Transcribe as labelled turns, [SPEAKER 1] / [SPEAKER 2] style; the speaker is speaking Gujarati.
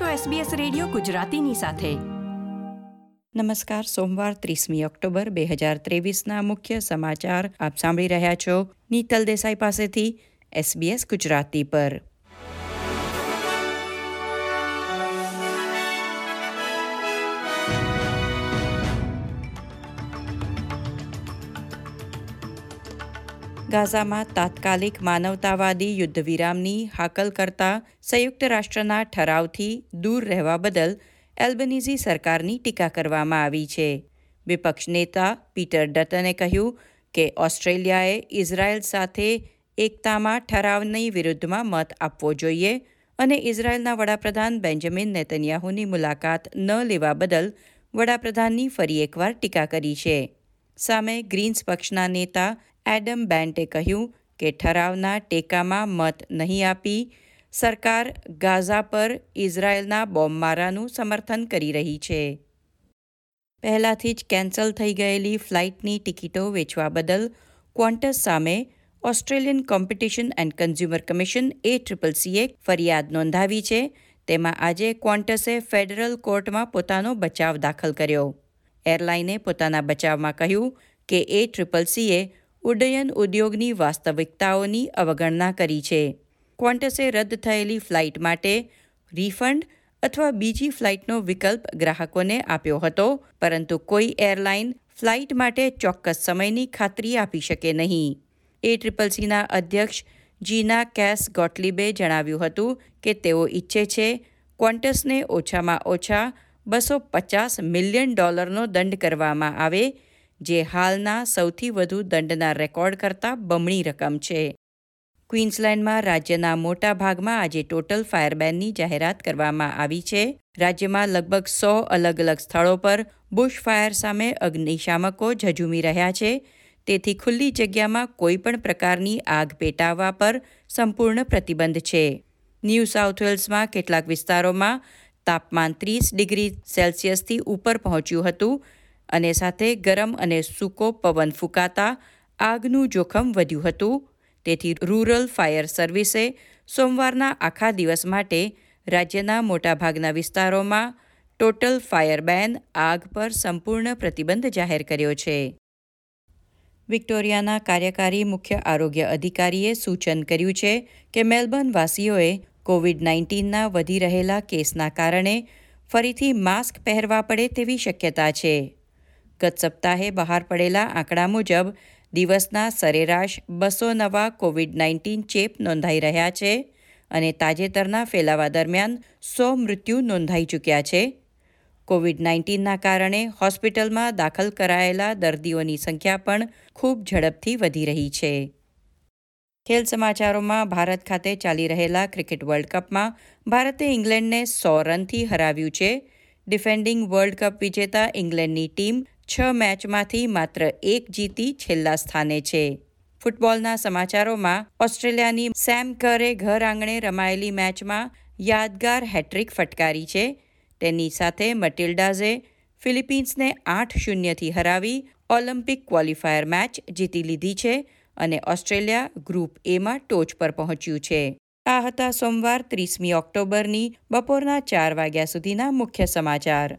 [SPEAKER 1] છો SBS રેડિયો ગુજરાતીની સાથે.
[SPEAKER 2] નમસ્કાર, સોમવાર ત્રીસમી ઓક્ટોબર બે હજાર ત્રેવીસના મુખ્ય સમાચાર આપ સાંભળી રહ્યા છો. નીતલ દેસાઈ પાસેથી SBS ગુજરાતી પર. ગાઝામાં તાત્કાલિક માનવતાવાદી યુદ્ધ વિરામની હાકલ કરતા સંયુક્ત રાષ્ટ્રના ઠરાવથી દૂર રહેવા બદલ એલ્બનીઝી સરકારની ટીકા કરવામાં આવી છે. વિપક્ષ નેતા પીટર ડટને કહ્યું કે ઓસ્ટ્રેલિયાએ ઇઝરાયલ સાથે એકતામાં ઠરાવની વિરુદ્ધમાં મત આપવો જોઈએ અને ઇઝરાયલના વડાપ્રધાન બેન્જામિન નેતન્યાહુની મુલાકાત ન લેવા બદલ વડાપ્રધાનની ફરી એકવાર ટીકા કરી છે. સામે ગ્રીન્સ પક્ષના નેતા એડમ બેન્ટે કહ્યું કે ઠરાવના ટેકામાં મત નહીં આપી સરકાર ગાઝા પર ઇઝરાયેલના બોમ્બમારાનું સમર્થન કરી રહી છે. પહેલાથી જ કેન્સલ થઈ ગયેલી ફ્લાઇટની ટિકિટો વેચવા બદલ ક્વોન્ટસ સામે Australian competition and consumer commission A triple CA ફરિયાદ નોંધાવી છે. તેમાં આજે ક્વોન્ટસે ફેડરલ કોર્ટમાં પોતાનો બચાવ દાખલ કર્યો. એરલાઈને પોતાના બચાવમાં કહ્યું કે એ ટ્રિપલ સીએ ઉડ્ડયન ઉદ્યોગની વાસ્તવિકતાઓની અવગણના કરી છે. ક્વોન્ટસે રદ થયેલી ફ્લાઇટ માટે રિફંડ અથવા બીજી ફ્લાઇટનો વિકલ્પ ગ્રાહકોને આપ્યો હતો, પરંતુ કોઈ એરલાઇન ફ્લાઇટ માટે ચોક્કસ સમયની ખાતરી આપી શકે નહીં. એ ટ્રિપલ સીના અધ્યક્ષ જીના કેસ ગોટલીબે જણાવ્યું હતું કે તેઓ ઈચ્છે છે ક્વોન્ટસને ઓછામાં ઓછા બસો પચાસ મિલિયન ડોલરનો દંડ કરવામાં આવે જે હાલના સૌથી વધુ દંડના રેકોર્ડ કરતાં બમણી રકમ છે. ક્વીન્સલેન્ડમાં રાજ્યના મોટા ભાગમાં આજે ટોટલ ફાયરબેનની જાહેરાત કરવામાં આવી છે. રાજ્યમાં લગભગ સો અલગ અલગ સ્થળો પર બુશ ફાયર સામે અગ્નિશામકો ઝઝુમી રહ્યા છે. તેથી ખુલ્લી જગ્યામાં કોઈપણ પ્રકારની આગ પેટાવવા પર સંપૂર્ણ પ્રતિબંધ છે. ન્યૂ સાઉથ વેલ્સમાં કેટલાક વિસ્તારોમાં તાપમાન ત્રીસ ડિગ્રી સેલ્સિયસથી ઉપર પહોંચ્યું હતું. અને સાથે ગરમ અને સૂકો પવન ફૂંકાતા આગનું જોખમ વધ્યું હતું. તેથી રૂરલ ફાયર સર્વિસે સોમવારના આખા દિવસ માટે રાજ્યના મોટાભાગના વિસ્તારોમાં ટોટલ ફાયર બેન આગ પર સંપૂર્ણ પ્રતિબંધ જાહેર કર્યો છે. વિક્ટોરિયાના કાર્યકારી મુખ્ય આરોગ્ય અધિકારીએ સૂચન કર્યું છે કે મેલબર્ન વાસીઓએ કોવિડ નાઇન્ટીનના વધી રહેલા કેસના કારણે ફરીથી માસ્ક પહેરવા પડે તેવી શક્યતા છે. ગત સપ્તાહે બહાર પડેલા આંકડા મુજબ દિવસના સરેરાશ બસો નવા કોવિડ નાઇન્ટીન ચેપ નોંધાઈ રહ્યા છે અને તાજેતરના ફેલાવા દરમિયાન સો મૃત્યુ નોંધાઈ ચૂક્યા છે. કોવિડ નાઇન્ટીનના કારણે હોસ્પિટલમાં દાખલ કરાયેલા દર્દીઓની સંખ્યા પણ ખૂબ ઝડપથી વધી રહી છે. ખેલ સમાચારોમાં ભારત ખાતે ચાલી રહેલા ક્રિકેટ વર્લ્ડ કપમાં ભારતે ઇંગ્લેન્ડને સો રનથી હરાવ્યું છે. ડિફેન્ડિંગ વર્લ્ડ કપ વિજેતા ઇંગ્લેન્ડની ટીમ છ મેચમાંથી માત્ર એક જીતી છેલ્લા સ્થાને છે. ફૂટબોલના સમાચારોમાં ઓસ્ટ્રેલિયાની સેમ કરે ઘર આંગણે રમાયેલી મેચમાં યાદગાર હેટ્રિક ફટકારી છે. તેની સાથે મટિલ્ડાઝે ફિલિપિન્સને આઠ શૂન્યથી હરાવી ઓલિમ્પિક ક્વોલિફાયર મેચ જીતી લીધી છે અને ઓસ્ટ્રેલિયા ગ્રુપ એમાં ટોચ પર પહોંચ્યું છે. આ હતા સોમવાર ત્રીસમી ઓક્ટોબરની બપોરના ચાર વાગ્યા સુધીના મુખ્ય સમાચાર.